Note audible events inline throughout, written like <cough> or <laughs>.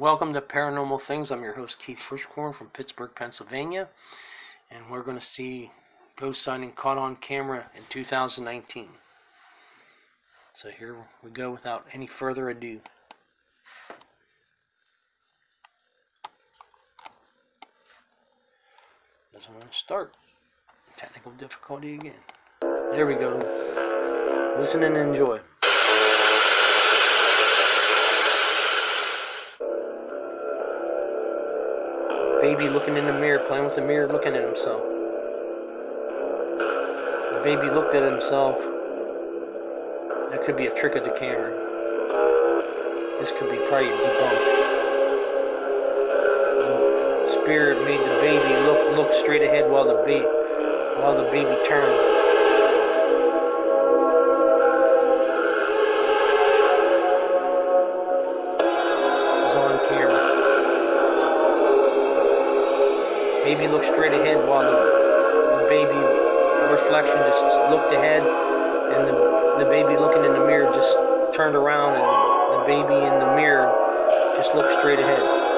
Welcome to Paranormal Things. I'm your host Keith Frischkorn from Pittsburgh, Pennsylvania, and we're going to see ghost sighting caught on camera in 2019. So here we go without any further ado. Doesn't want to start. Technical difficulty again. There we go. Listen and enjoy. Baby looking in the mirror, playing with the mirror, looking at himself. The baby looked at himself. That could be a trick of the camera. This could be probably debunked. The spirit made the baby look look straight ahead while the baby while the baby turned. This is on camera. Baby looked straight ahead while the, the baby reflection just looked ahead and the, the baby looking in the mirror just turned around and the baby in the mirror just looked straight ahead.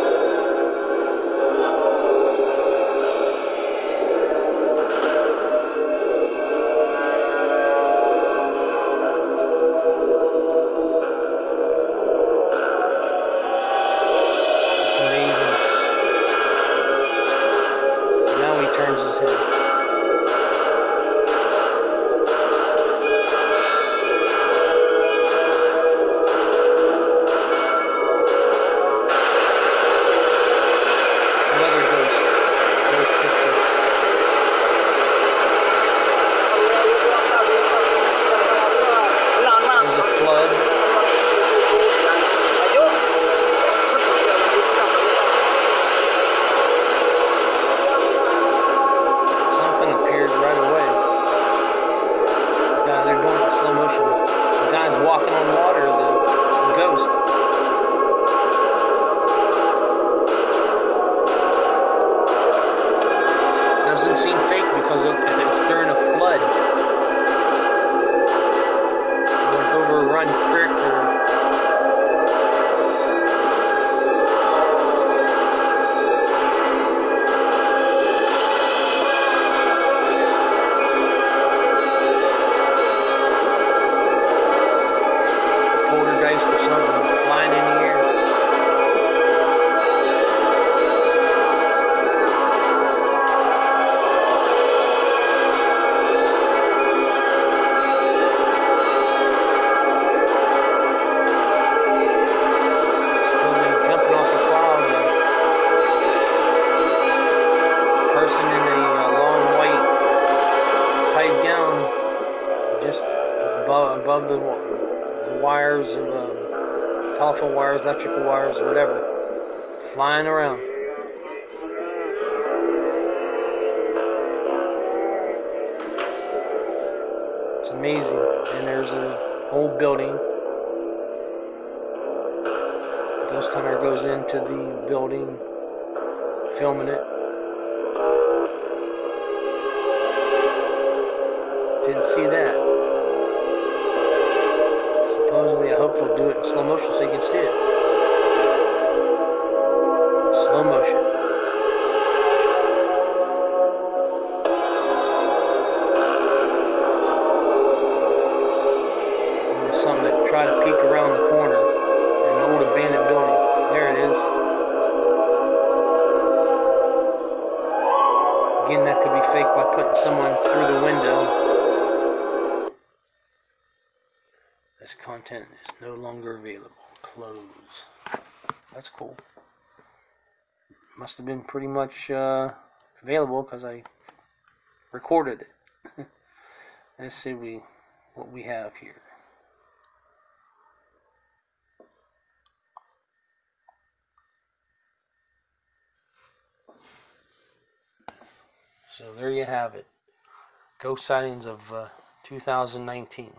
Doesn't seem fake because it's during a flood. Or an overrun creek or or something flying in above, above the, the wires of um, telephone wires, electrical wires, whatever, flying around. It's amazing. And there's a old building. Ghost hunter goes into the building, filming it. Didn't see that. Supposedly, I hope they'll do it in slow motion so you can see it. Slow motion. Something that tried to peek around the corner an old abandoned building. There it is. Again, that could be fake by putting someone through the window. This content is no longer available. Close. That's cool. Must have been pretty much uh, available because I recorded it. <laughs> Let's see we what we have here. So there you have it. Ghost sightings of uh, 2019.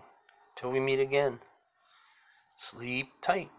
Till we meet again. Sleep tight.